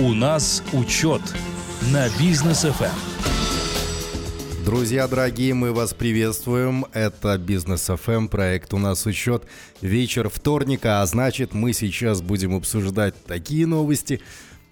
У нас учет на бизнес ФМ. Друзья дорогие, мы вас приветствуем. Это Бизнес ФМ, проект «У нас учет». Вечер вторника, а значит мы сейчас будем обсуждать такие новости,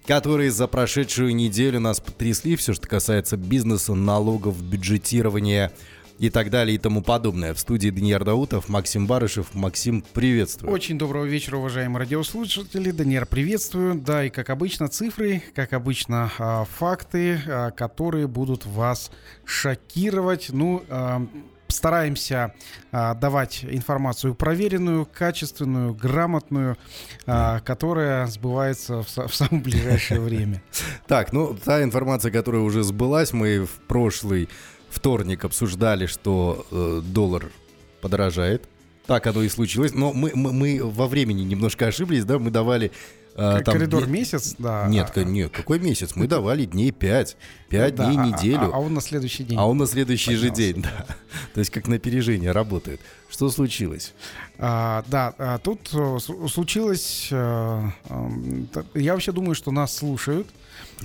которые за прошедшую неделю нас потрясли. Все, что касается бизнеса, налогов, бюджетирования – и так далее и тому подобное. В студии Даниил Даутов, Максим Барышев. Максим, приветствую. Очень доброго вечера, уважаемые радиослушатели. Даниил, приветствую. Да, и как обычно цифры, как обычно а, факты, а, которые будут вас шокировать. Ну, а, стараемся а, давать информацию проверенную, качественную, грамотную, а, которая сбывается в, в самое ближайшее время. Так, ну та информация, которая уже сбылась, мы в прошлый вторник обсуждали, что э, доллар подорожает. Так оно и случилось. Но мы, мы, мы во времени немножко ошиблись, да, мы давали... Э, там, Коридор дне... месяц, да. Нет, а, нет, какой месяц? Мы давали дней 5. 5 да, дней, а, неделю. А, а он на следующий день. А он на следующий поднялся. же день, да. То есть как на опережение работает. Что случилось? А, да, а, тут э, случилось... А, а, я вообще думаю, что нас слушают.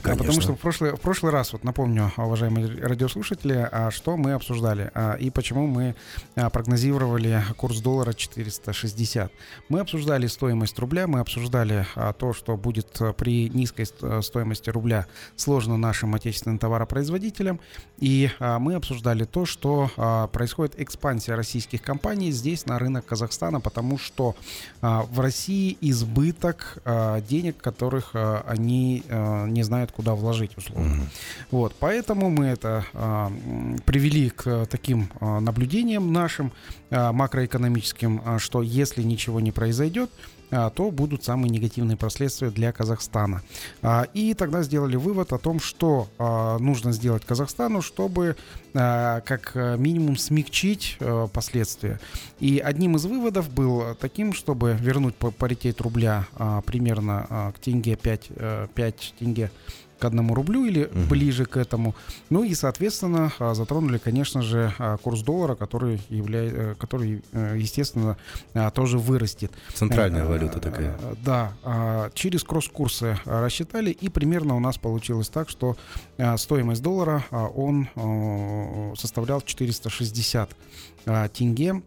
Конечно. Потому что в прошлый, в прошлый раз, вот напомню, уважаемые радиослушатели, а, что мы обсуждали а, и почему мы а, прогнозировали курс доллара 460. Мы обсуждали стоимость рубля, мы обсуждали то, что будет при низкой стоимости рубля сложно нашим отечественным товаропроизводителям, и мы обсуждали то, что происходит экспансия российских компаний здесь на рынок Казахстана, потому что в России избыток денег, которых они не знают знает, куда вложить, условно. Mm-hmm. Вот, поэтому мы это а, привели к таким а, наблюдениям нашим а, макроэкономическим, а, что если ничего не произойдет, то будут самые негативные последствия для Казахстана. А, и тогда сделали вывод о том, что а, нужно сделать Казахстану, чтобы как минимум смягчить последствия. И одним из выводов был таким, чтобы вернуть паритет рубля примерно к тенге 5, 5 тенге к одному рублю или угу. ближе к этому. Ну и, соответственно, а, затронули, конечно же, а, курс доллара, который, является, э, который э, естественно, а, тоже вырастет. Центральная валюта такая. Да. Через кросс-курсы рассчитали, и примерно у нас получилось так, что стоимость доллара, он составлял 460 тенге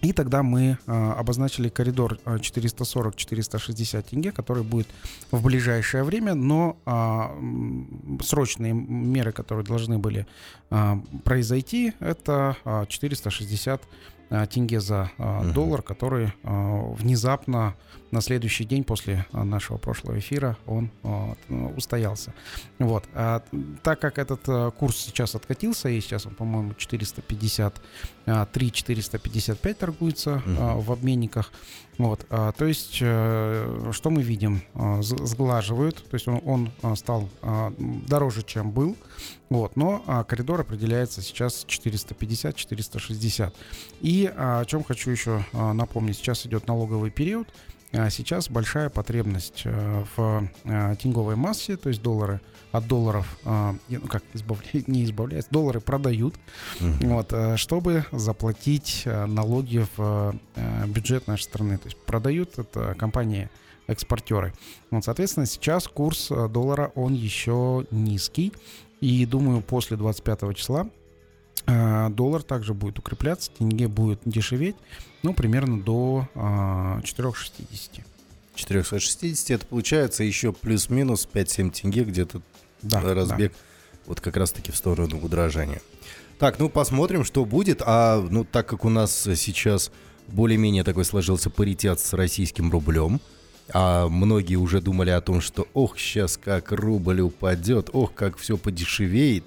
и тогда мы э, обозначили коридор 440-460 тенге, который будет в ближайшее время, но э, срочные меры, которые должны были произойти, это э, 460 Э, тенге за uh доллар, который э, внезапно на следующий день после нашего прошлого эфира он устоялся. Вот. А, так как этот курс сейчас откатился, и сейчас он, по-моему, 453-455 торгуется uh в обменниках, вот, а, то есть, что мы видим? Сглаживают, то есть он, он стал дороже, чем был, вот, но коридор определяется сейчас 450-460. И о чем хочу еще напомнить, сейчас идет налоговый период, а сейчас большая потребность в тенговой массе, то есть доллары от долларов, ну как избавля... не избавляются, доллары продают, mm-hmm. вот, чтобы заплатить налоги в бюджет нашей страны. То есть продают это компании экспортеры. Вот, соответственно, сейчас курс доллара, он еще низкий. И думаю, после 25 числа э, доллар также будет укрепляться, тенге будет дешеветь, ну, примерно до 4,60. 460 это получается еще плюс-минус 5-7 тенге где-то да, разбег да. вот как раз-таки в сторону удорожания. Так, ну посмотрим, что будет. А ну так как у нас сейчас более-менее такой сложился паритет с российским рублем, а многие уже думали о том, что ох, сейчас как рубль упадет, ох, как все подешевеет.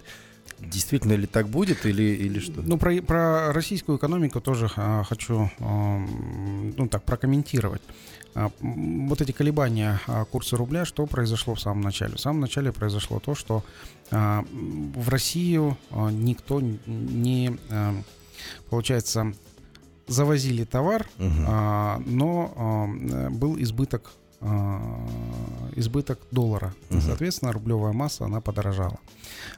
Действительно ли так будет или, или что? Ну, про, про российскую экономику тоже а, хочу а, ну, так, прокомментировать. А, вот эти колебания а, курса рубля, что произошло в самом начале? В самом начале произошло то, что а, в Россию а, никто не, а, получается, завозили товар, угу. а, но а, был избыток избыток доллара. Угу. Соответственно, рублевая масса, она подорожала.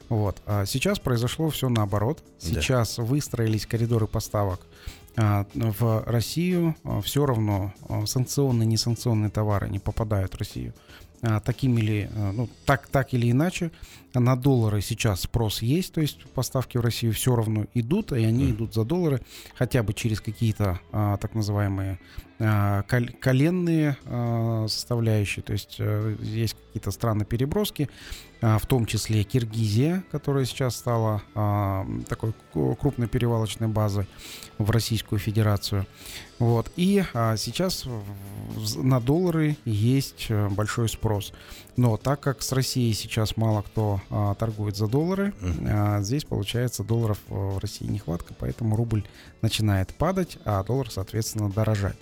Вот. А сейчас произошло все наоборот. Сейчас да. выстроились коридоры поставок а, в Россию. А, все равно санкционные, несанкционные товары не попадают в Россию. а, такими ли, а, ну, так, так или иначе, на доллары сейчас спрос есть, то есть поставки в Россию все равно идут, и они идут за доллары хотя бы через какие-то а, так называемые коленные а, составляющие, то есть а, есть какие-то страны переброски, в том числе Киргизия, которая сейчас стала такой крупной перевалочной базой в Российскую Федерацию. Вот. И сейчас на доллары есть э, большой спрос. Но так как с Россией сейчас мало кто а, торгует за доллары, а, здесь получается долларов э, в России нехватка, поэтому рубль начинает падать, а доллар, соответственно, дорожать.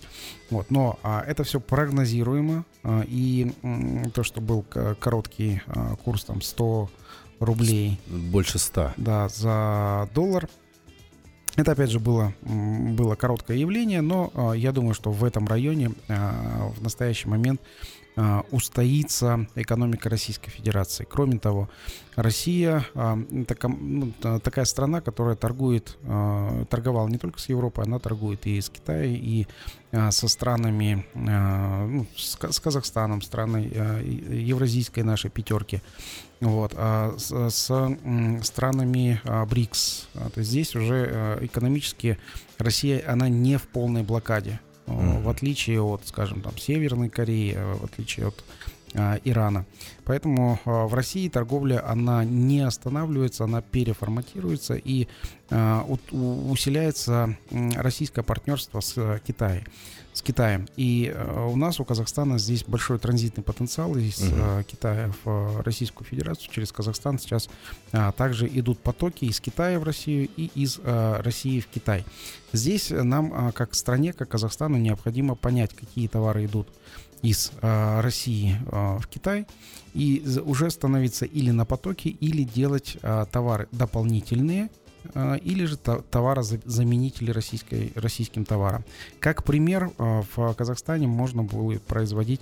Вот. Но а, это все прогнозируемо. А, и м, то, что был короткий а, курс там 100 рублей. Больше 100. Да, за доллар – это, опять же, было, было короткое явление, но э, я думаю, что в этом районе э, в настоящий момент устоится экономика Российской Федерации. Кроме того, Россия э, ну, такая страна, которая торгует, э, торговала не только с Европой, она торгует и с Китаем, и э, со странами, э, ну, с, Казахстаном, страной э, евразийской нашей пятерки вот, а с, с странами БРИКС. А, то есть здесь уже экономически Россия, она не в полной блокаде. В отличие от, скажем, там, Северной Кореи, в отличие от а, Ирана. Поэтому а, в России торговля, она не останавливается, она переформатируется и а, у, усиляется российское партнерство с Китаем с Китаем. И э, у нас, у Казахстана, здесь большой транзитный потенциал из uh Китая в Российскую Федерацию через Казахстан. Сейчас э, также идут потоки из Китая в Россию и из э, России в Китай. Здесь нам, э, как стране, как Казахстану, необходимо понять, какие товары идут из э, России э, в Китай и уже становиться или на потоке, или делать э, товары дополнительные Э, или же товарозаменители российской, российским товаром. Как пример, э, в Казахстане можно было производить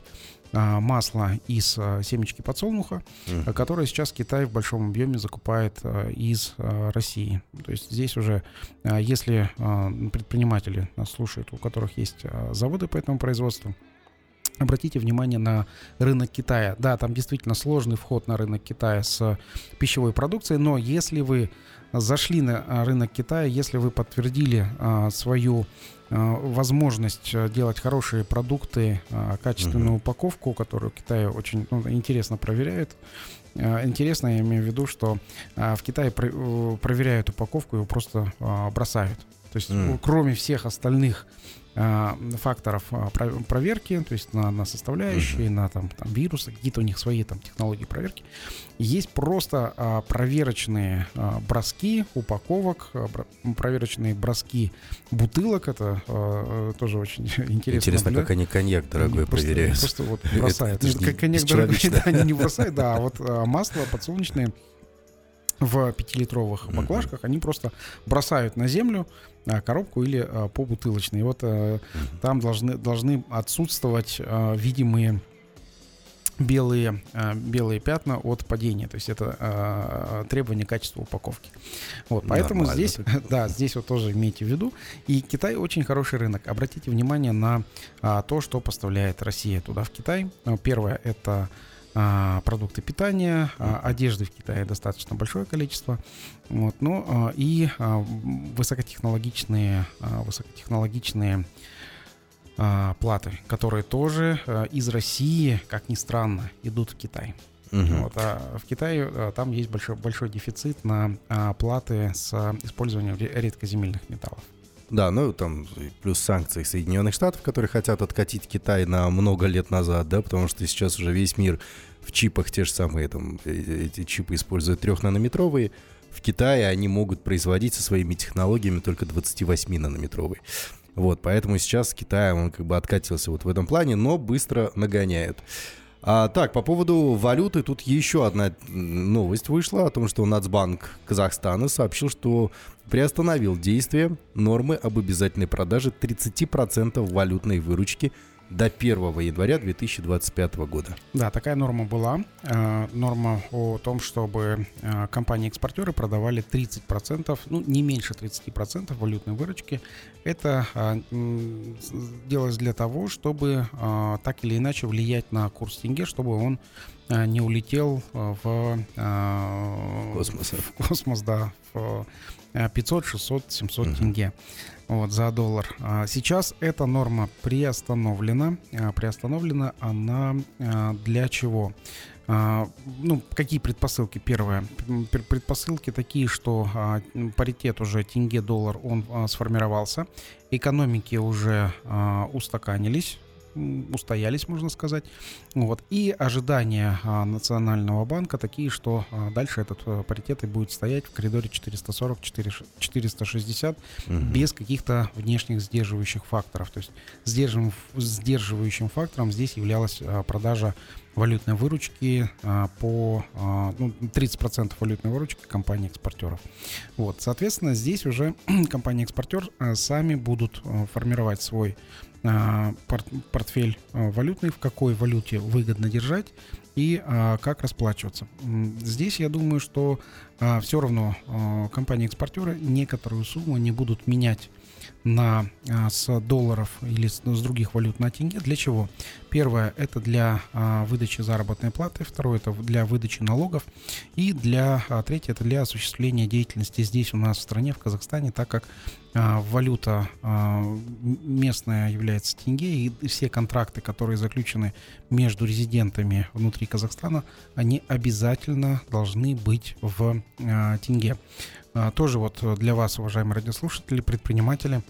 э, масло из семечки подсолнуха, mm. которое сейчас Китай в большом объеме закупает из России. То есть здесь уже, если предприниматели нас слушают, у которых есть заводы по этому производству, Обратите внимание на рынок Китая. Да, там действительно сложный вход на рынок Китая с пищевой продукцией, но если вы зашли на а, рынок Китая, если вы подтвердили а, свою а, возможность делать хорошие продукты, качественную uh-huh. упаковку, которую Китай очень ну, интересно проверяет. Интересно, я имею в виду, что в Китае проверяют упаковку, его просто бросают. То есть, mm. кроме всех остальных факторов а, проверки, то есть на, на составляющие, mm-hmm. на там, там вирусы, какие-то у них свои там технологии проверки. Есть просто а, проверочные а, броски упаковок, а, проверочные броски бутылок. Это а, тоже очень интересно. Интересно, как они коньяк дорогой они проверяют. Просто, вот бросают. Это, это коньяк дорогой, да, они не бросают, да, а вот масло подсолнечное в пятилитровых mm-hmm. баклажках, они просто бросают на землю а, коробку или а, по бутылочной. И вот mm-hmm. там должны, должны отсутствовать видимые белые, белые пятна от падения. То есть это требование качества упаковки. Вот, поэтому Нормально здесь, да, здесь вот тоже имейте в виду. И Китай очень хороший рынок. Обратите внимание на то, что поставляет Россия туда в Китай. Первое это а, продукты питания, а, одежды в Китае достаточно большое количество, вот, ну а, и высокотехнологичные, высокотехнологичные платы, которые тоже из России, как ни странно, идут в Китай. Угу. Вот, а в Китае там есть большой, большой дефицит на платы с использованием редкоземельных металлов. Да, ну там плюс санкции Соединенных Штатов, которые хотят откатить Китай на много лет назад, да, потому что сейчас уже весь мир в чипах те же самые, там, э, эти чипы используют трехнанометровые. В Китае они могут производить со своими технологиями только 28-нанометровые. Вот, поэтому сейчас Китай, он как бы откатился вот в этом плане, но быстро нагоняет. А, так, по поводу валюты, тут еще одна новость вышла о том, что Нацбанк Казахстана сообщил, что приостановил действие нормы об обязательной продаже 30% валютной выручки до 1 января 2025 года. Да, такая норма была. Э, норма о том, чтобы э, компании-экспортеры продавали 30%, ну, не меньше 30% валютной выручки. Это э, делалось для того, чтобы так или иначе влиять на курс тенге, чтобы он не улетел в космос, в космос да, в 500, 600, 700 угу. тенге вот, за доллар. А сейчас эта норма приостановлена. А, приостановлена она а, для чего? Ну, какие предпосылки? Первое. Предпосылки такие, что паритет уже тенге-доллар, он сформировался. Экономики уже устаканились устоялись, можно сказать. Вот. И ожидания а, Национального банка такие, что а, дальше этот а, паритет и будет стоять в коридоре 440-460 угу. без каких-то внешних сдерживающих факторов. То есть сдерживающим фактором здесь являлась а, продажа валютной выручки а, по а, ну, 30% валютной выручки компании-экспортеров. Вот, соответственно, здесь уже компании-экспортер а, сами будут формировать свой портфель валютный, в какой валюте выгодно держать и как расплачиваться. Здесь я думаю, что все равно компании-экспортеры некоторую сумму не будут менять на, с долларов или с, с других валют на тенге. Для чего? Первое – это для а, выдачи заработной платы, второе – это для выдачи налогов, и для, а, третье – это для осуществления деятельности здесь у нас в стране, в Казахстане, так как а, валюта а, местная является тенге, и все контракты, которые заключены между резидентами внутри Казахстана, они обязательно должны быть в а, тенге. А, тоже вот для вас, уважаемые радиослушатели, предприниматели,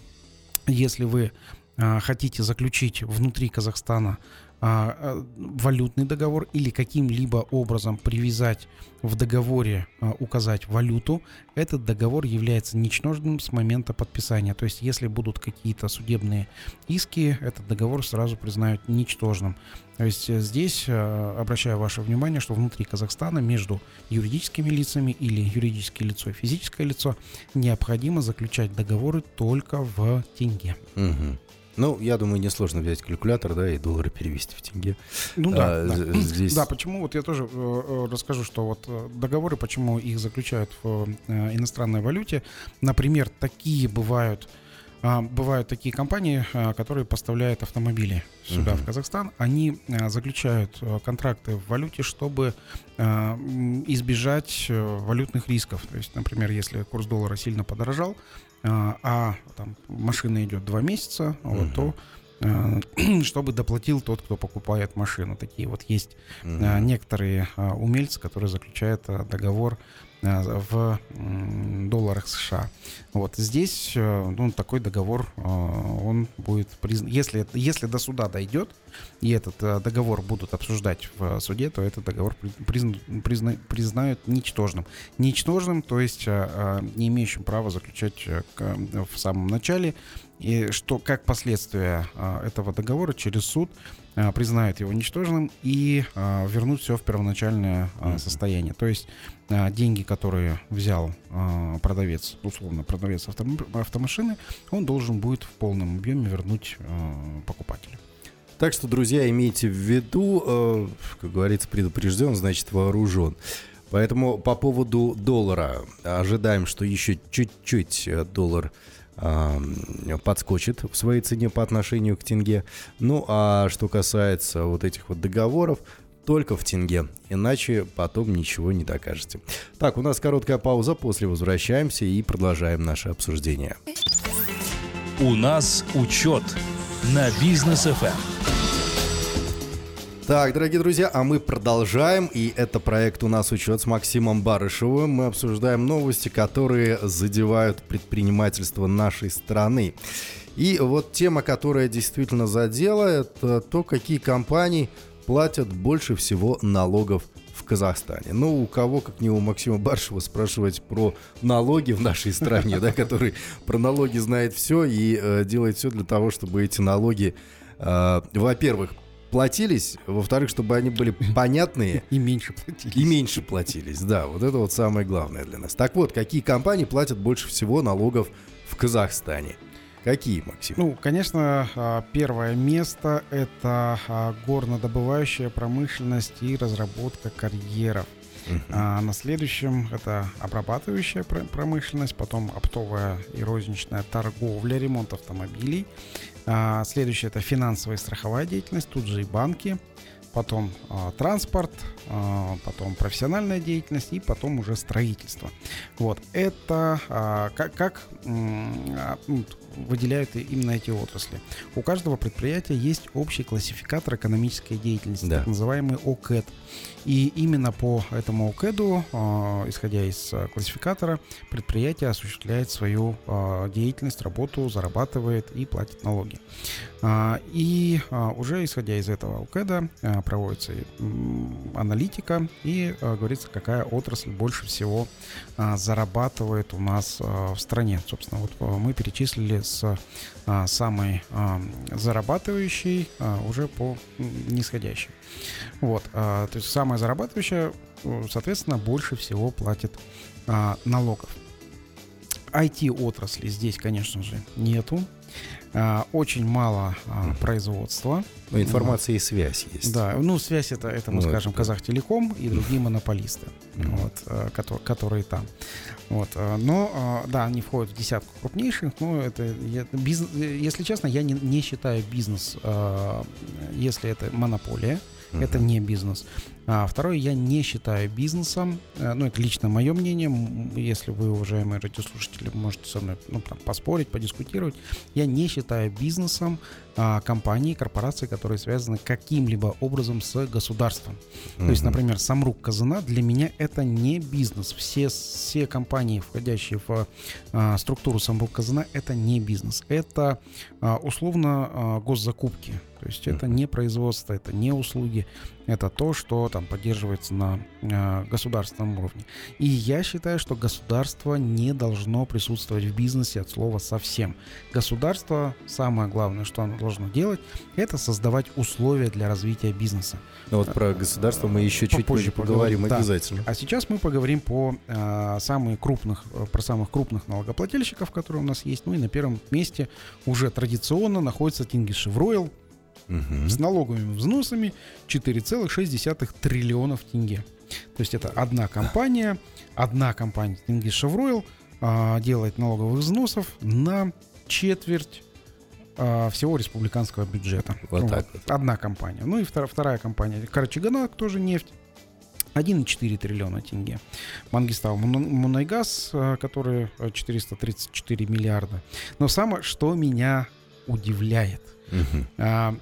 если вы а, хотите заключить внутри Казахстана валютный договор или каким-либо образом привязать в договоре, а, указать валюту, этот договор является ничтожным с момента подписания. То есть, если будут какие-то судебные иски, этот договор сразу признают ничтожным. То есть э, здесь э, обращаю ваше внимание, что внутри Казахстана между юридическими лицами или юридическое лицо и физическое лицо необходимо заключать договоры только в тенге. Угу. Ну, я думаю, несложно взять калькулятор, да, и доллары перевести в тенге. Ну да, а, да. Здесь... да, почему, вот я тоже э, э, расскажу, что вот э, договоры, почему их заключают в э, иностранной валюте. Например, такие бывают, э, бывают такие компании, э, которые поставляют автомобили сюда, uh-huh. в Казахстан. Они э, заключают контракты в валюте, чтобы избежать валютных рисков. То есть, например, если курс доллара сильно подорожал, а, а там машина идет два месяца, угу. вот, то э, чтобы доплатил тот, кто покупает машину. Такие вот есть угу. некоторые а, умельцы, которые заключают договор в долларах США. Вот здесь э, ну, такой договор, э, он будет признан. Если, если до суда дойдет, и этот э, договор будут обсуждать в суде, то этот договор призна, призна, признают ничтожным. Ничтожным, то есть не имеющим права заключать в самом начале, и что как последствия этого договора через суд признают его ничтожным и вернут все в первоначальное состояние. То есть деньги, которые взял продавец, условно продавец автомашины, он должен будет в полном объеме вернуть покупателю. Так что, друзья, имейте в виду, э, как говорится, предупрежден, значит вооружен. Поэтому по поводу доллара ожидаем, что еще чуть-чуть э, доллар э, подскочит в своей цене по отношению к тенге. Ну а что касается вот этих вот договоров, только в тенге, иначе потом ничего не докажете. Так, у нас короткая пауза, после возвращаемся и продолжаем наше обсуждение. У нас учет на бизнес FM. Так, дорогие друзья, а мы продолжаем, и это проект у нас учет с Максимом Барышевым. Мы обсуждаем новости, которые задевают предпринимательство нашей страны. И вот тема, которая действительно задела, это то, какие компании платят больше всего налогов в Казахстане. Ну, у кого, как не у Максима Баршева, спрашивать про налоги в нашей стране, да, который про налоги знает все и э, делает все для того, чтобы эти налоги, э, во-первых, платились, во-вторых, чтобы они были понятные. И меньше платились. И меньше платились, да. Вот это вот самое главное для нас. Так вот, какие компании платят больше всего налогов в Казахстане? Какие, Максим? Ну, конечно, а, первое место — это а, горнодобывающая промышленность и разработка карьеров. Uh-huh. А на следующем это обрабатывающая промышленность, потом оптовая и розничная торговля, ремонт автомобилей. А следующее это финансовая и страховая деятельность, тут же и банки потом э, транспорт, э, потом профессиональная деятельность и потом уже строительство. Вот это э, как, как э, выделяют именно эти отрасли. У каждого предприятия есть общий классификатор экономической деятельности, да. так называемый ОКЭД. И именно по этому ОКЭДу, э, исходя из классификатора, предприятие осуществляет свою э, деятельность, работу, зарабатывает и платит налоги. Э, и э, уже исходя из этого ОКЭДа э, проводится аналитика и э, говорится, какая отрасль больше всего э, зарабатывает у нас э, в стране. Собственно, вот э, мы перечислили с а, самой а, зарабатывающей а, уже по нисходящей. Вот, а, то есть самая зарабатывающая, соответственно, больше всего платит а, налогов. IT-отрасли здесь, конечно же, нету. А, очень мало а, производства. Ну, информация и связь есть. Да, ну связь это, это мы ну, скажем, Казахтелеком и другие монополисты, mm-hmm. вот, а, которые, которые там. Вот, но, да, они входят в десятку крупнейших, но это, я, бизнес, если честно, я не, не считаю бизнес, если это монополия, mm-hmm. это не бизнес. А второе, я не считаю бизнесом, э, ну это лично мое мнение, если вы, уважаемые радиослушатели, можете со мной ну, там, поспорить, подискутировать, я не считаю бизнесом а, компании, корпорации, которые связаны каким-либо образом с государством. Mm-hmm. То есть, например, Самрук Казана для меня это не бизнес. Все, все компании, входящие в а, структуру Самрук Казана, это не бизнес. Это а, условно а, госзакупки. То есть это не производство, это не услуги, это то, что там поддерживается на э, государственном уровне. И я считаю, что государство не должно присутствовать в бизнесе от слова совсем. Государство, самое главное, что оно должно делать, это создавать условия для развития бизнеса. Ну вот про государство мы еще чуть позже поговорим, поговорим обязательно. А сейчас мы поговорим по э, самых крупных, про самых крупных налогоплательщиков, которые у нас есть. Ну и на первом месте уже традиционно находится Тингишевройл, угу. с налоговыми взносами 4,6 триллионов тенге. То есть это одна компания, одна компания Тенге Шевройл а, делает налоговых взносов на четверть а, всего республиканского бюджета. Вот, вот так вот. Одна компания. Ну и вторая, вторая компания Карачаганак, тоже нефть. 1,4 триллиона тенге. Мангистау Мунайгаз, а, который 434 миллиарда. Но самое, что меня удивляет, Угу. А,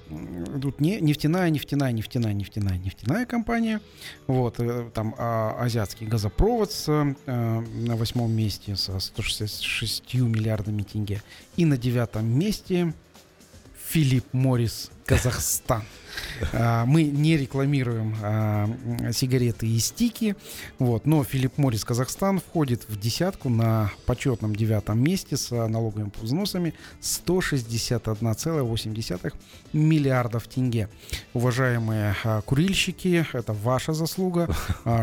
тут не нефтяная, нефтяная, нефтяная, нефтяная, нефтяная компания. Вот, э, там а, азиатский газопровод с, а, на восьмом месте со 166 миллиардами тенге. И на девятом месте Филипп Моррис, Казахстан. А, мы не рекламируем а, сигареты и стики, вот, но Филипп Моррис Казахстан входит в десятку на почетном девятом месте с налоговыми взносами 161,8 миллиардов тенге. Уважаемые а, курильщики, это ваша заслуга,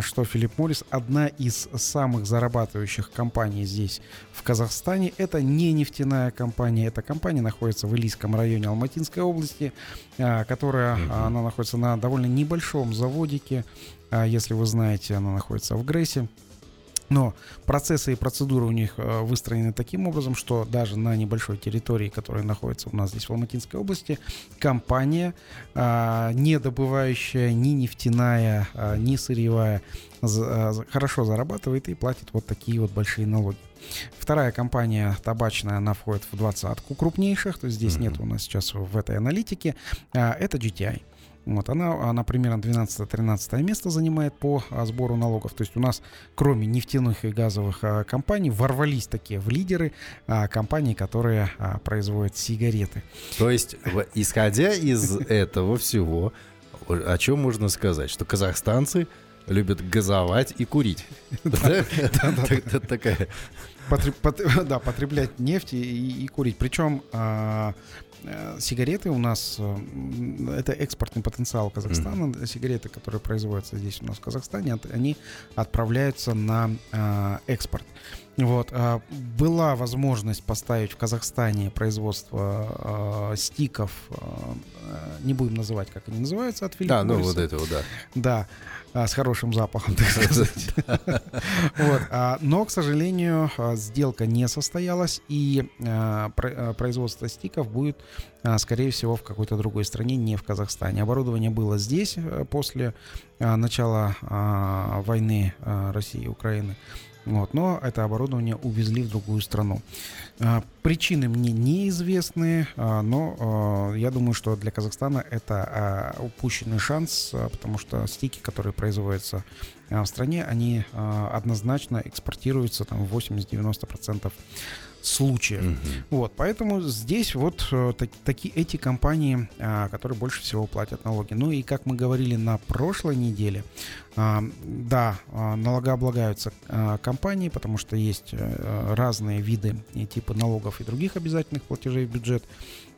что Филипп Моррис одна из самых зарабатывающих компаний здесь в Казахстане. Это не нефтяная компания, эта компания находится в Илийском районе Алматинской области, которая она находится на довольно небольшом заводике. А, если вы знаете, она находится в Грейсе. Но процессы и процедуры у них э, выстроены таким образом, что даже на небольшой территории, которая находится у нас здесь в Алматинской области, компания, не добывающая ни нефтяная, ни сырьевая, хорошо зарабатывает и платит вот такие вот большие налоги. Вторая компания табачная, она входит в двадцатку крупнейших, то есть здесь mm-hmm. нет у нас сейчас в этой аналитике. А, это GTI. Вот, она, она примерно 12-13 место занимает по а, сбору налогов. То есть у нас, кроме нефтяных и газовых а, компаний, ворвались такие в лидеры а, компании, которые а, производят сигареты. То есть, исходя из этого всего, о чем можно сказать? Что казахстанцы любят газовать и курить. Такая да, потреблять нефть и, курить. Причем а, э, сигареты у нас э, это экспортный потенциал Казахстана. Сигареты, которые производятся здесь у нас в Казахстане, они отправляются на а, экспорт. Вот. А, была возможность поставить в Казахстане производство э, стиков, э, не будем называть, как они называются, от Филиппа Да, ну вот этого, да. Да, с хорошим запахом, так сказать. вот. но, к сожалению, сделка не состоялась, и производство стиков будет, скорее всего, в какой-то другой стране, не в Казахстане. Оборудование было здесь после начала войны России и Украины. Вот, но это оборудование увезли в другую страну. А, причины мне неизвестны, а, но а, я думаю, что для Казахстана это упущенный шанс, потому что стики, которые производятся в стране, они однозначно экспортируются там 80-90% случаев. Угу. Вот, поэтому здесь вот э, так, такие эти компании, а, которые больше всего платят налоги. Ну и как мы говорили на прошлой неделе, а, да, а, налогооблагаются а, компании, потому что есть а, разные виды и типы налогов и других обязательных платежей в бюджет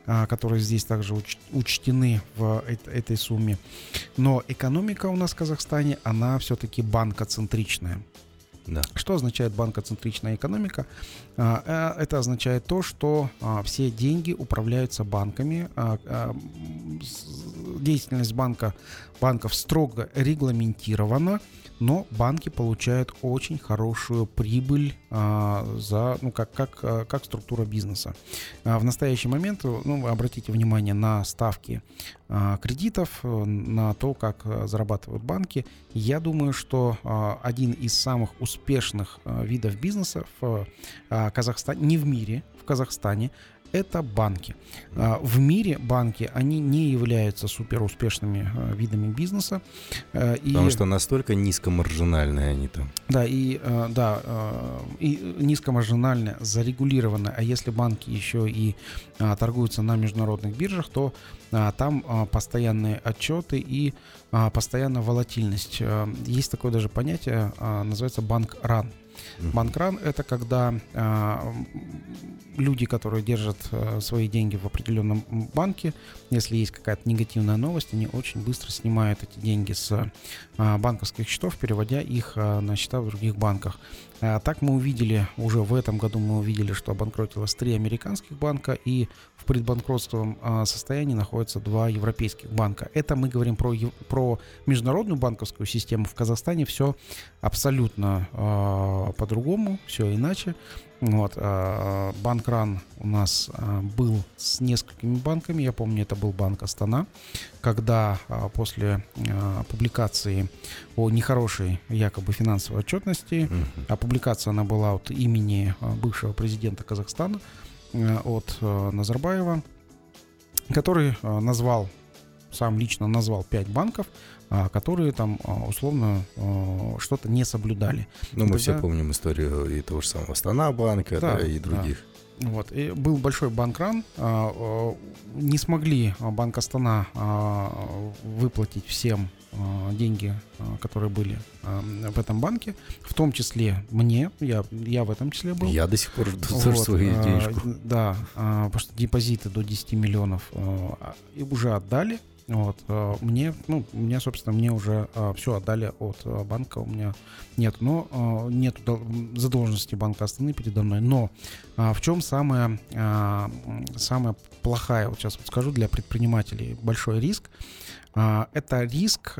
а, которые здесь также уч, учтены в этой сумме. Но экономика у нас в Казахстане, она все-таки банкоцентричная. Да. Что означает банкоцентричная экономика? А, э, это означает то, что а, все деньги управляются банками. А, деятельность банка, банков строго регламентирована но банки получают очень хорошую прибыль а, за, ну, как, как, а, как структура бизнеса. А, в настоящий момент, ну, обратите внимание на ставки а, кредитов, на то, как зарабатывают банки. Я думаю, что а, один из самых успешных а, видов бизнеса в а, Казахстане, не в мире, в Казахстане, это банки. А, в мире банки, они не являются супер успешными а, видами бизнеса. А, и, Потому что настолько низкомаржинальные они там. Да, и, да, и низкомаржинально зарегулированы. А если банки еще и торгуются на международных биржах, то там постоянные отчеты и постоянная волатильность. Есть такое даже понятие, называется банк-ран. Банкран — это когда а, люди, которые держат а, свои деньги в определенном банке, если есть какая-то негативная новость, они очень быстро снимают эти деньги с а, банковских счетов, переводя их а, на счета в других банках. А, так мы увидели, уже в этом году мы увидели, что обанкротилось три американских банка и в предбанкротствовом а, состоянии находятся два европейских банка. Это мы говорим про, про международную банковскую систему. В Казахстане все абсолютно э, по-другому, все иначе. Вот, э, банкран у нас э, был с несколькими банками. Я помню, это был банк Астана, когда после публикации о нехорошей якобы финансовой отчетности, mm-hmm. а публикация она была от имени бывшего президента Казахстана, э, от э, Назарбаева, который назвал сам лично назвал пять банков, а, которые там а, условно а, что-то не соблюдали. Ну, мы Тогда... все помним историю и того же самого Астана банка, да, да, и других. Да. Вот. И был большой банкран. Не смогли Банк Астана выплатить всем деньги, которые были в этом банке, в том числе мне, я, я в этом числе был. Я до сих пор жду вот, свои денежку. Да, потому что депозиты до 10 миллионов уже отдали, вот, э, мне, ну, мне, собственно, мне уже а, все отдали от а, банка, у меня нет, но нет задолженности банка Астаны передо мной. Но в чем самая, самая плохая, вот сейчас вот скажу, для предпринимателей большой риск, это риск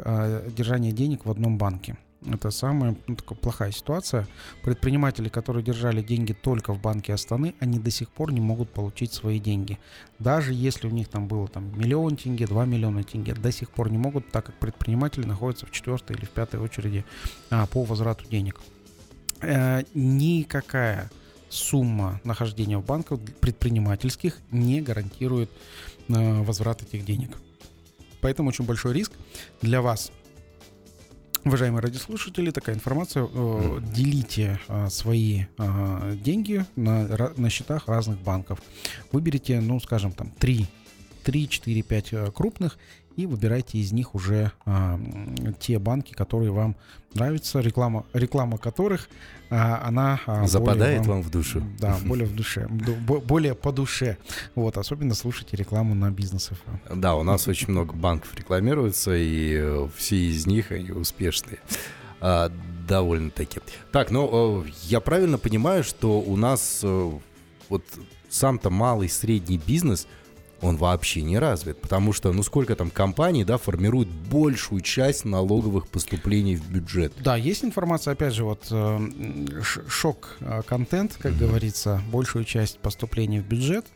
держания денег в одном банке. Это самая ну, такая плохая ситуация. Предприниматели, которые держали деньги только в банке Астаны, они до сих пор не могут получить свои деньги. Даже если у них там было там миллион тенге, два миллиона тенге, до сих пор не могут, так как предприниматели находятся в четвертой или в пятой очереди а, по возврату денег. Э, никакая сумма нахождения в банках предпринимательских не гарантирует э, возврат этих денег. Поэтому очень большой риск для вас Уважаемые радиослушатели, такая информация. Э, делите э, свои э, деньги на, на счетах разных банков. Выберите, ну, скажем, там 3, 3 4, 5 крупных и выбирайте из них уже а, те банки, которые вам нравятся, реклама, реклама которых а, она а, западает вам, вам в душу. Да, более в душе, более по душе. Вот, особенно слушайте рекламу на бизнес Да, у нас очень много банков рекламируются, и э, все из них они успешные. А, довольно-таки. Так, ну, э, я правильно понимаю, что у нас э, вот сам-то малый средний бизнес – он вообще не развит, потому что, ну, сколько там компаний, да, формируют большую часть налоговых поступлений в бюджет. Да, есть информация, опять же, вот э, шок-контент, как mm-hmm. говорится, большую часть поступлений в бюджет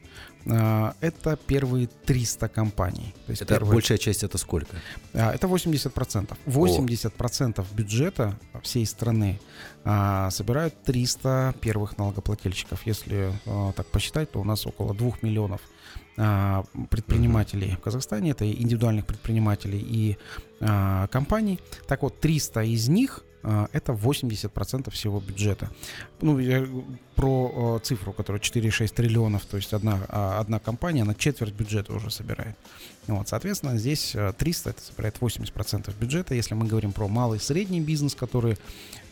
э, это первые 300 компаний. То есть это первые... большая часть это сколько? А, это 80%. 80% О. бюджета всей страны а, собирают 300 первых налогоплательщиков. Если так посчитать, то у нас около 2 миллионов а, предпринимателей в Казахстане, это индивидуальных предпринимателей и а, компаний. Так вот, 300 из них а, это 80% всего бюджета. Ну, я про цифру, которая 4,6 триллионов, то есть одна, одна компания, она четверть бюджета уже собирает. Вот, соответственно, здесь 300, это собирает 80% бюджета. Если мы говорим про малый и средний бизнес, который а,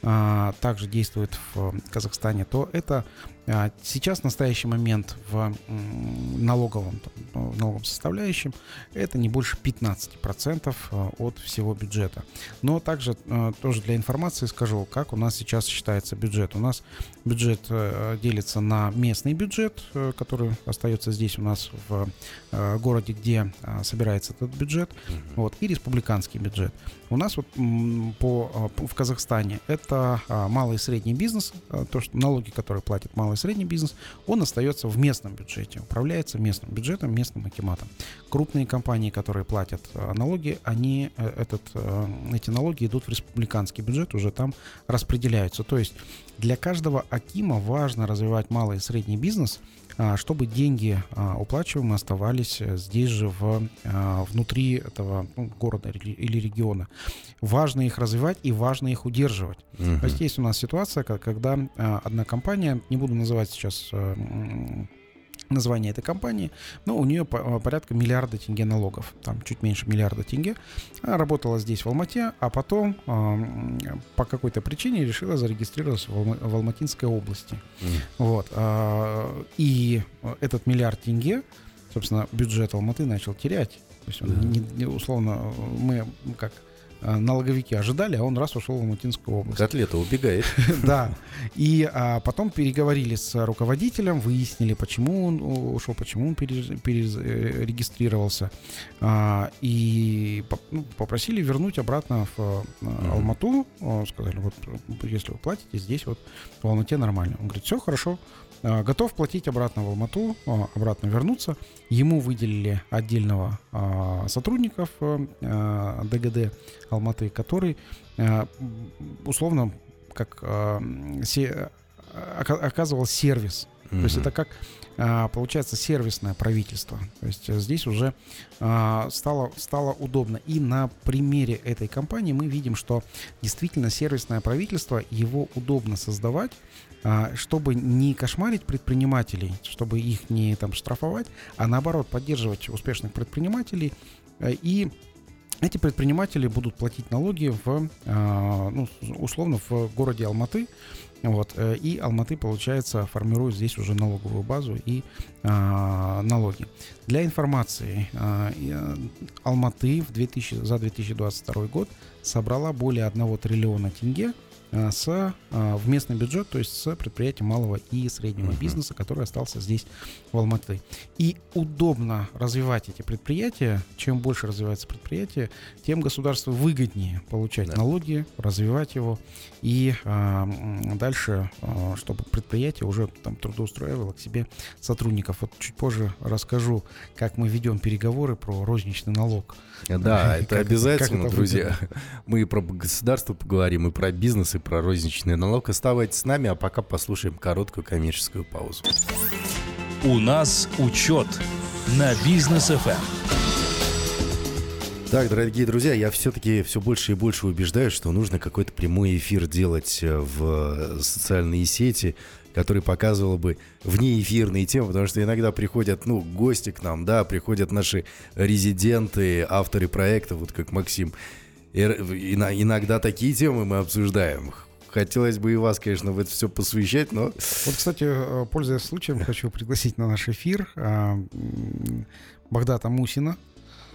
также действует в Казахстане, то это а, сейчас, в настоящий момент, в налоговом, в налоговом составляющем, это не больше 15% а, от всего бюджета. Но также тоже для информации скажу, как у нас сейчас считается бюджет. У нас бюджет э, делится на местный бюджет, э, который остается здесь у нас в э, городе, где собирается этот бюджет, вот, и республиканский бюджет. У нас вот по, в Казахстане это малый и средний бизнес, то, что налоги, которые платит малый и средний бизнес, он остается в местном бюджете, управляется местным бюджетом, местным акиматом. Крупные компании, которые платят налоги, они этот, эти налоги идут в республиканский бюджет, уже там распределяются. То есть для каждого Акима важно развивать малый и средний бизнес, а, чтобы деньги а, уплачиваемые оставались э, здесь же в, а, внутри этого ну, города или региона. Важно их развивать и важно их удерживать. Угу. То есть есть у нас ситуация, когда одна компания, не буду называть сейчас э, название этой компании, но у нее э, порядка миллиарда тенге налогов, там чуть меньше миллиарда тенге. Она работала здесь, в Алмате, а потом по какой-то причине решила зарегистрироваться в, Алматинской области. Mm. Вот. А, и этот миллиард тенге, собственно, бюджет Алматы начал терять. То есть он, mm. не, условно, мы как Э, налоговики ожидали, а он раз ушел в Алматинскую область. Котлета убегает. Да. И а, потом переговорили с руководителем, выяснили, почему он ушел, почему он перерегистрировался. А, и ну, попросили вернуть обратно в э, Алмату. Сказали, вот если вы платите, здесь вот в Алмате нормально. Он говорит, все хорошо, Э, готов платить обратно в Алмату, э, обратно вернуться. Ему выделили отдельного э, сотрудника в ДГД Алматы, который условно как оказывал сервис. Mm-hmm. То есть это как получается сервисное правительство. То есть здесь уже стало, стало удобно. И на примере этой компании мы видим, что действительно сервисное правительство, его удобно создавать, чтобы не кошмарить предпринимателей, чтобы их не там штрафовать, а наоборот поддерживать успешных предпринимателей э, и эти предприниматели будут платить налоги в, а, ну, условно, в городе Алматы. Вот, э, и Алматы, получается, формирует здесь уже налоговую базу и а, налоги. Для информации, а, Алматы в 2000, за 2022 год собрала более 1 триллиона тенге Э, с, э, в местный бюджет, то есть с предприятия малого и среднего uh-huh. бизнеса, который остался здесь, в Алматы. И удобно развивать эти предприятия. Чем больше развивается предприятие, тем государству выгоднее получать да. налоги, развивать его. И а, дальше, а, чтобы предприятие уже там трудоустраивало к себе сотрудников. Вот чуть позже расскажу, как мы ведем переговоры про розничный налог. Да, это обязательно, друзья. Мы и про государство поговорим, и про бизнес, и про розничный налог. Оставайтесь с нами, а пока послушаем короткую коммерческую паузу. У нас учет на бизнес FM. Так, дорогие друзья, я все-таки все больше и больше убеждаюсь, что нужно какой-то прямой эфир делать э, в социальные сети, который показывал бы внеэфирные темы, потому что иногда приходят, ну, гости к нам, да, приходят наши резиденты, авторы проекта, вот как Максим. Иногда такие темы мы обсуждаем. Хотелось бы и вас, конечно, в это все посвящать, но... Вот, кстати, э, пользуясь случаем, хочу пригласить на наш эфир а, Богдата Мусина,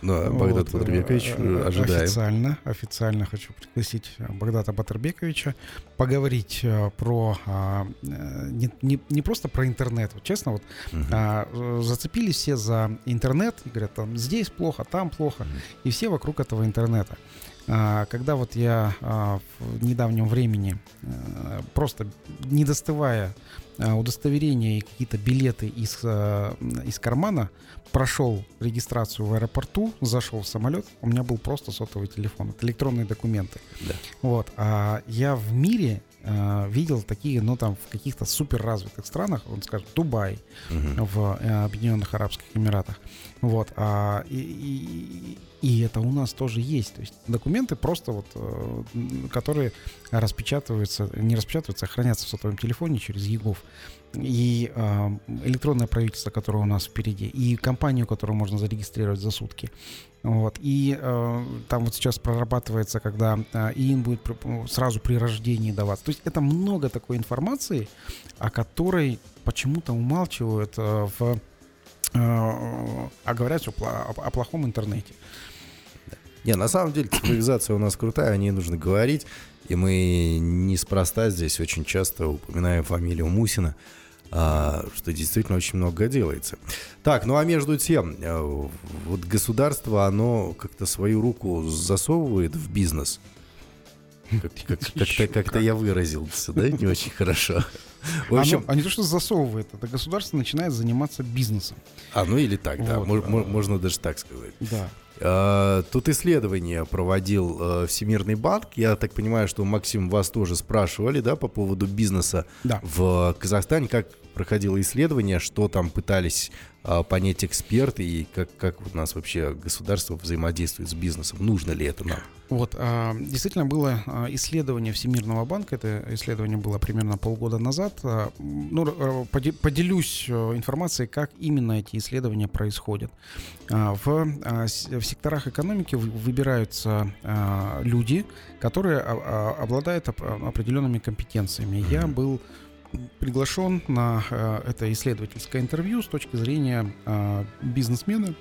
Ну, а Багдад вот, Батырбекович, ожидаем. Официально, официально хочу пригласить Багдата Батырбековича поговорить про не, не, не просто про интернет. Вот, честно, вот угу. а, зацепились все за интернет и говорят, там здесь плохо, там плохо, угу. и все вокруг этого интернета. А, когда вот я а, в недавнем времени, а, просто не достывая удостоверения и какие-то билеты из, из кармана, прошел регистрацию в аэропорту, зашел в самолет, у меня был просто сотовый телефон, это электронные документы. Да. Вот, а я в мире э, видел такие, ну там в каких-то супер развитых странах, он скажет, Дубай, угу. в э, Объединенных Арабских Эмиратах, вот, а, и, и, и это у нас тоже есть, то есть документы просто вот, э, которые распечатываются, не распечатываются, а хранятся в сотовом телефоне через ЕГОВ и э, электронное правительство, которое у нас впереди, и компанию, которую можно зарегистрировать за сутки. Вот. И э, там вот сейчас прорабатывается, когда э, ИИН будет сразу при рождении даваться. То есть это много такой информации, о которой почему-то умалчивают э, в... Э, а говорят о, о, о плохом интернете. Не, на самом деле цифровизация у нас крутая, о ней нужно говорить. И мы неспроста здесь очень часто упоминаем фамилию Мусина что действительно очень много делается. Так, ну а между тем, э, вот государство, оно как-то свою руку засовывает в бизнес. Как-то как как как я выразился, да, не очень хорошо. В общем, оно, а не то, что засовывает, это государство начинает заниматься бизнесом. А, ну или так, да, можно даже так сказать. Да. А, тут исследование проводил э, Всемирный банк. Я так понимаю, что Максим вас тоже спрашивали, да, по поводу бизнеса да. в Казахстане. Как проходило исследование, что там пытались а, понять эксперты и как, как у нас вообще государство взаимодействует с бизнесом. Нужно ли это нам? Вот, а, действительно было исследование Всемирного банка, это исследование было примерно полгода назад. Ну, поделюсь э, информацией, как именно эти исследования происходят. В секторах экономики выбираются люди, которые обладают определенными компетенциями. Я был приглашен на это исследовательское интервью с точки зрения бизнесмена,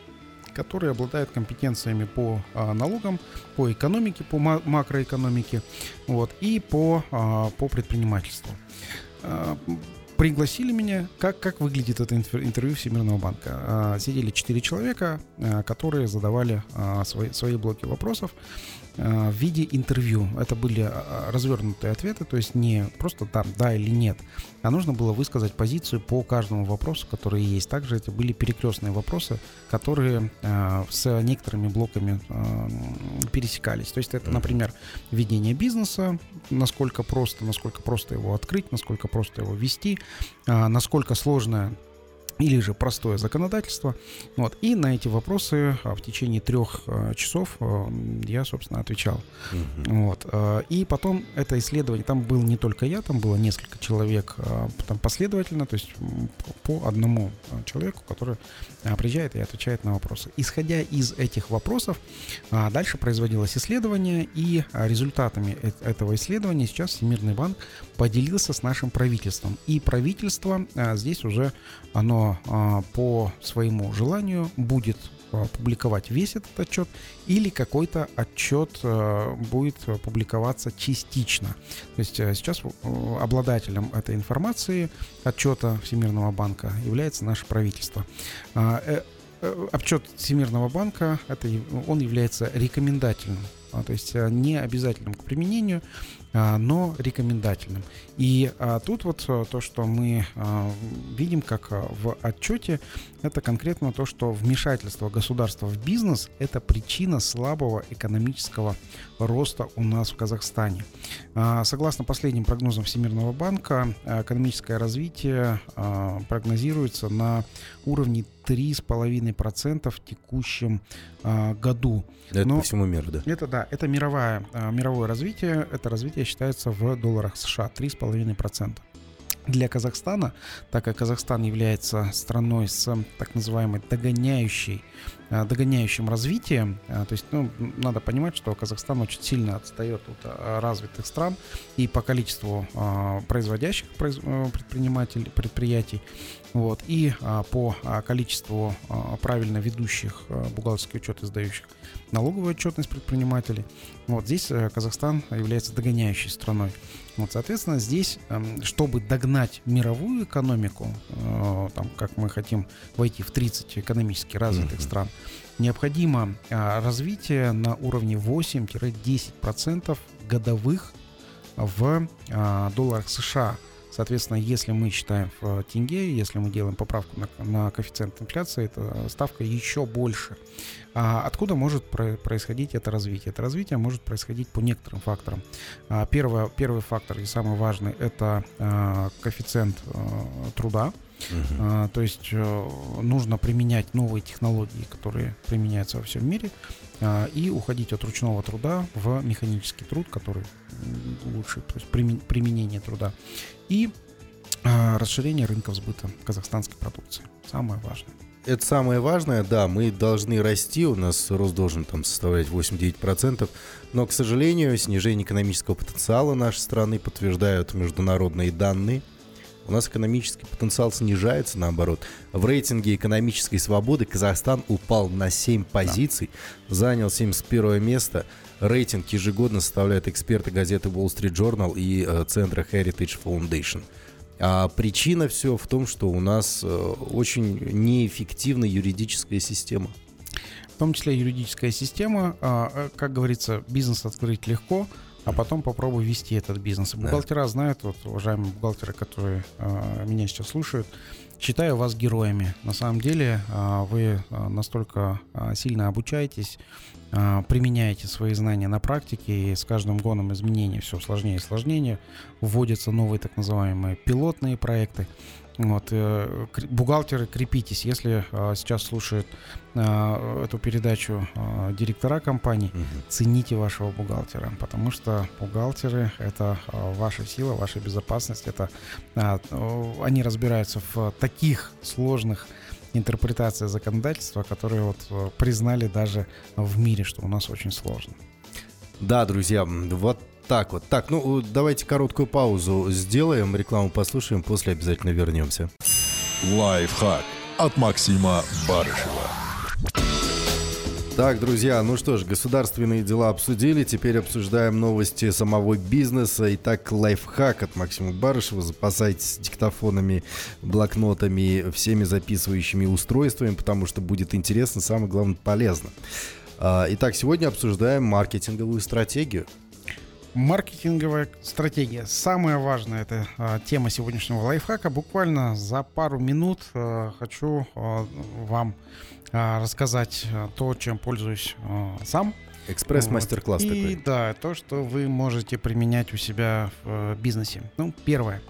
который обладает компетенциями по налогам, по экономике, по ма- макроэкономике, вот, и по, по предпринимательству. Пригласили меня, как, как выглядит это интервью Всемирного банка. Э, сидели четыре человека, э, которые задавали э, свои, свои блоки вопросов. Э, в виде интервью. Это были а, а, развернутые ответы, то есть не просто там да или нет, а нужно было высказать позицию по каждому вопросу, который есть. Также это были перекрестные вопросы, которые э, с некоторыми блоками э, пересекались. То есть это, например, ведение бизнеса, насколько просто, насколько просто его открыть, насколько просто его вести, э, насколько сложно или же простое законодательство. Вот. И на эти вопросы а, в течение трех а, часов а, я, собственно, отвечал. Угу. Вот. И потом это исследование, там был не только я, там было несколько человек там последовательно, то есть по одному человеку, который приезжает и отвечает на вопросы. Исходя из этих вопросов, дальше производилось исследование, и результатами э, этого исследования сейчас Всемирный банк поделился с нашим правительством. И правительство здесь уже оно а, по своему желанию будет а, публиковать весь этот отчет или какой-то отчет а, будет публиковаться частично. То есть сейчас обладателем этой информации отчета Всемирного банка является наше правительство. Э, э, отчет Всемирного банка это, он является рекомендательным, то есть не обязательным к применению, а, но рекомендательным. И а, тут вот а, то, что мы а, видим как а, в отчете, это конкретно то, что вмешательство государства в бизнес – это причина слабого экономического роста у нас в Казахстане. Согласно последним прогнозам Всемирного банка, экономическое развитие прогнозируется на уровне 3,5% в текущем году. Это Но по всему миру, да? Это да, это мировое, а, мировое развитие. Это развитие считается в долларах США 3,5% для Казахстана, так как Казахстан является страной с так называемой догоняющей догоняющем развитии. То есть, ну, надо понимать, что Казахстан очень сильно отстает от развитых стран и по количеству производящих предпринимателей, предприятий, вот, и по количеству правильно ведущих бухгалтерский учет и сдающих налоговую отчетность предпринимателей. Вот здесь э, Казахстан является догоняющей страной. Вот, соответственно, здесь, эм, чтобы догнать мировую экономику, э, там, как мы хотим войти в 30 экономически развитых mm-hmm. стран, необходимо э, развитие на уровне 8-10% годовых в долларах США. Соответственно, если мы считаем в тенге, если мы делаем поправку на, на коэффициент инфляции, это ставка еще больше. А откуда может про- происходить это развитие? Это развитие может происходить по некоторым факторам. А, первое, первый фактор и самый важный – это а, коэффициент а, труда. Uh-huh. А, то есть а, нужно применять новые технологии, которые применяются во всем мире, а, и уходить от ручного труда в механический труд, который лучше, то есть применение труда и э, расширение рынков сбыта казахстанской продукции. Самое важное. Это самое важное, да, мы должны расти, у нас рост должен там составлять 8-9%, но, к сожалению, снижение экономического потенциала нашей страны подтверждают международные данные. У нас экономический потенциал снижается, наоборот. В рейтинге экономической свободы Казахстан упал на 7 позиций, да. занял 71 место. Рейтинг ежегодно составляют эксперты газеты Wall Street Journal и э, центра Heritage Foundation. А причина все в том, что у нас э, очень неэффективная юридическая система. В том числе юридическая система, а, э, как говорится, бизнес открыть легко, а потом попробуй вести этот бизнес. Бухгалтера да. знают, вот уважаемые бухгалтеры, которые э, меня сейчас слушают, считаю вас героями. На самом деле э, вы настолько э, сильно обучаетесь, а, применяете свои знания на практике, и с каждым годом изменений все сложнее и сложнее. Вводятся новые так называемые пилотные проекты. Вот, э, бухгалтеры, крепитесь. Если а, сейчас слушают а, эту передачу директора компаний, угу. цените вашего бухгалтера, потому что бухгалтеры — это ваша сила, ваша безопасность. Это они разбираются в таких сложных интерпретация законодательства, которые вот э, признали даже в мире, что у нас очень сложно. Да, друзья, вот так вот. Так, ну давайте короткую паузу сделаем, рекламу послушаем, после обязательно вернемся. Лайфхак от Максима Барышева. Так, друзья, ну что ж, государственные дела обсудили, теперь обсуждаем новости самого бизнеса. Итак, лайфхак от Максима Барышева. Запасайтесь диктофонами, блокнотами, всеми записывающими устройствами, потому что будет интересно, самое главное, полезно. А, итак, сегодня обсуждаем маркетинговую стратегию. Маркетинговая стратегия. Самая важная это а, тема сегодняшнего лайфхака. Буквально за пару минут а, хочу вам рассказать то, чем пользуюсь сам. Экспресс-мастер-класс вот. И, такой. да, то, что вы можете применять у себя в бизнесе. Ну, первое.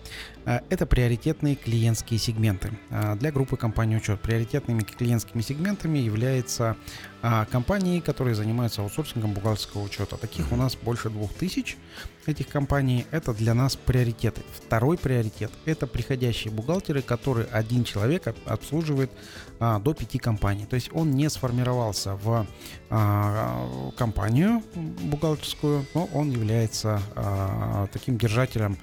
А, это приоритетные клиентские сегменты. А, для группы компании учет приоритетными клиентскими сегментами являются а, компании, которые занимаются аутсорсингом бухгалтерского учета. Таких у нас больше двух тысяч этих компаний. Это для нас приоритеты. Второй приоритет – это приходящие бухгалтеры, которые один человек обслуживает до пяти компаний. То есть он не сформировался в компанию бухгалтерскую, но он является таким держателем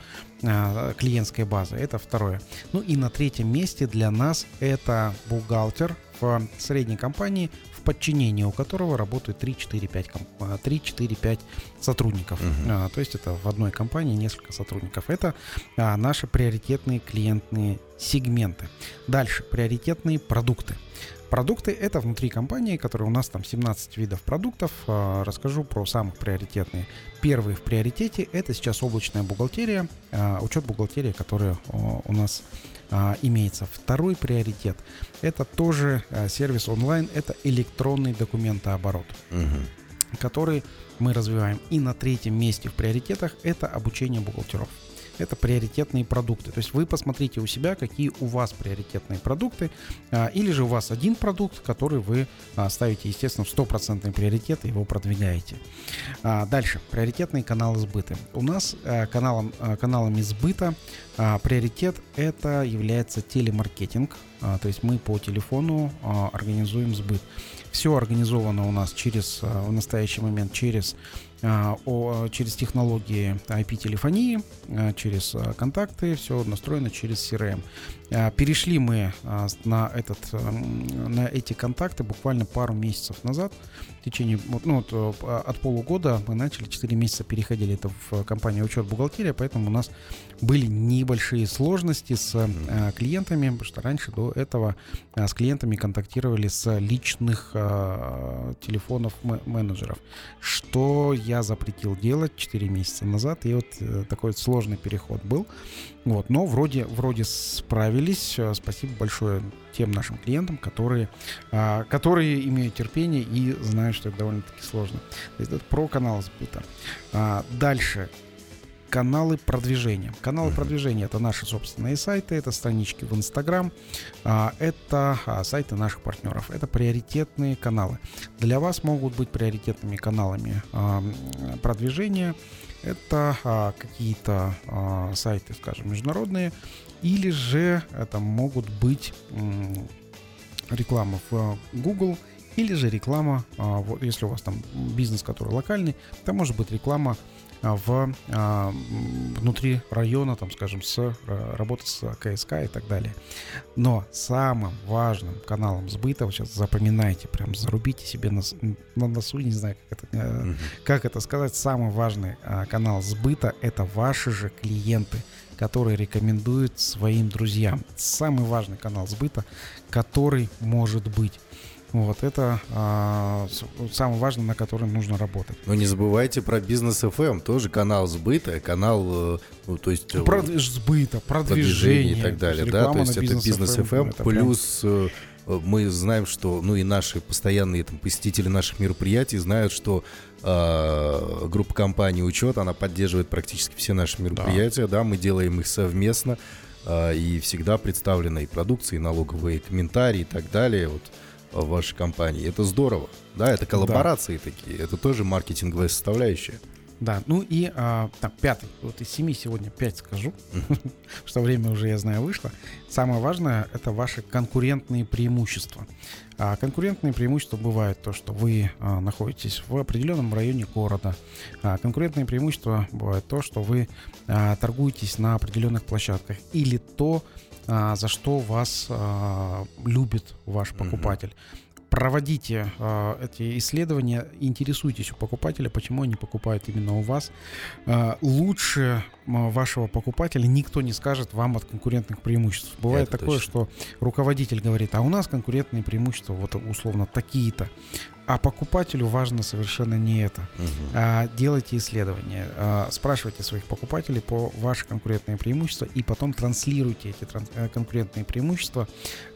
клиентской базы. Это второе. Ну и на третьем месте для нас это бухгалтер в средней компании, в подчинении у которого работают 3-4-5 3-4-5 сотрудников. Uh-huh. А, то есть это в одной компании несколько сотрудников. Это а, наши приоритетные клиентные сегменты. Дальше приоритетные продукты. Продукты — это внутри компании, которые у нас там 17 видов продуктов. А, расскажу про самых приоритетные. Первый в приоритете — это сейчас облачная бухгалтерия, а, учет бухгалтерии, которая у нас а, имеется. Второй приоритет — это тоже сервис онлайн, это электронный документооборот. Угу. который мы развиваем. И на третьем месте в приоритетах это обучение бухгалтеров это приоритетные продукты. То есть вы посмотрите у себя, какие у вас приоритетные продукты, а, или же у вас один продукт, который вы а, ставите, естественно, в стопроцентный приоритет и его продвигаете. А, дальше, приоритетные каналы сбыта. У нас каналом, каналами сбыта приоритет это является телемаркетинг, то есть мы по телефону организуем сбыт. Все организовано у нас через, в настоящий момент через о, через технологии IP-телефонии, через контакты, все настроено через CRM. Перешли мы на, этот, на эти контакты буквально пару месяцев назад. В течение ну, вот, от полугода мы начали, 4 месяца переходили это в компанию учет бухгалтерия, поэтому у нас были небольшие сложности с э, клиентами, потому что раньше до этого э, с клиентами контактировали с личных э, телефонов менеджеров, что я запретил делать 4 месяца назад, и вот э, такой сложный переход был. Вот, но вроде, вроде справились. Э, спасибо большое тем нашим клиентам, которые, а, которые имеют терпение и знают, что это довольно-таки сложно. Это про канал сбыта. А, дальше каналы продвижения. Каналы продвижения это наши собственные сайты, это странички в Инстаграм, а, это сайты наших партнеров. Это приоритетные каналы. Для вас могут быть приоритетными каналами продвижения. Это какие-то сайты, скажем, международные, или же это могут быть реклама в Google, или же реклама, вот если у вас там бизнес, который локальный, это может быть реклама а, в, а, внутри района, там, скажем, с э, работы с КСК и так далее. Но самым важным каналом сбыта, вот сейчас запоминайте, прям зарубите себе на, на носу, не знаю, как это, mm как это сказать, самый важный а, канал сбыта это ваши же клиенты которые рекомендуют своим друзьям. Самый важный канал сбыта, который может быть. Вот это а, самое важное, на котором нужно работать. Но не забывайте про бизнес FM, эм, тоже канал сбыта, канал, э, ну, то есть э, Прод... сбыта, продвижение, продвижение и так далее, да, то есть это бизнес FM, FM это плюс прям... Э, мы знаем, что, ну и наши постоянные там, посетители наших мероприятий знают, что э, группа компаний учет, она поддерживает практически все наши мероприятия, да, да мы делаем их совместно э, и всегда представлены и продукции, и налоговые комментарии и так далее. Вот в вашей компании. Это здорово. Да, это коллаборации да. такие. Это тоже маркетинговая составляющая. Да, ну и а, так, пятый. Вот из семи сегодня пять скажу, что время уже, я знаю, вышло. Самое важное — это ваши конкурентные преимущества. А конкурентные преимущества бывают то, что вы а, находитесь в определенном районе города. А конкурентные преимущества бывают то, что вы а, торгуетесь на определенных площадках. Или то, а, за что вас а, любит ваш покупатель. Проводите э, эти исследования, интересуйтесь у покупателя, почему они покупают именно у вас. Э, лучше вашего покупателя никто не скажет вам от конкурентных преимуществ. Бывает Это такое, точно. что руководитель говорит, а у нас конкурентные преимущества вот условно такие-то. А покупателю важно совершенно не это. Угу. А, делайте исследования, а, спрашивайте своих покупателей по ваши конкурентные преимущества и потом транслируйте эти транс- э, конкурентные преимущества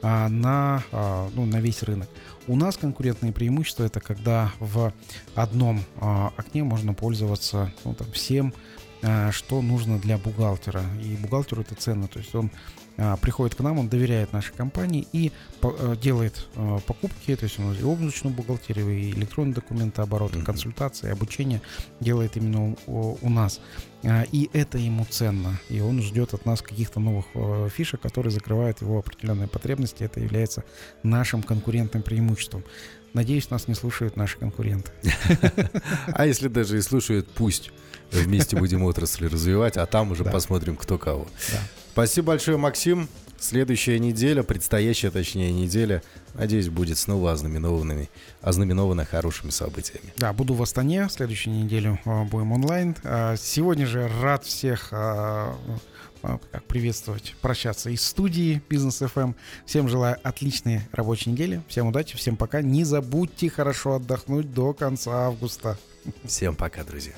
а, на, а, ну, на весь рынок. У нас конкурентные преимущества это когда в одном а, окне можно пользоваться ну, там, всем что нужно для бухгалтера. И бухгалтеру это ценно. То есть он а, приходит к нам, он доверяет нашей компании и а, делает покупки, то есть он и облачную бухгалтерию, и электронные документы оборота, консультации, обучение делает именно у, у нас. И это ему ценно. И он ждет от нас каких-то новых фишек, которые закрывают его определенные потребности. Это является нашим конкурентным преимуществом. Надеюсь, нас не слушают наши конкуренты. А если даже и слушают, пусть вместе будем отрасли развивать, а там уже посмотрим, кто кого. Спасибо большое, Максим. Следующая неделя, предстоящая, точнее, неделя, надеюсь, будет снова ознаменованными, ознаменована хорошими событиями. Да, буду в Астане, следующую неделю а, будем онлайн. А, сегодня же рад всех а, как приветствовать, прощаться из студии Бизнес FM. Эм. Всем желаю отличной рабочей недели. Всем удачи, всем пока. Не забудьте хорошо отдохнуть до конца августа. Всем пока, друзья.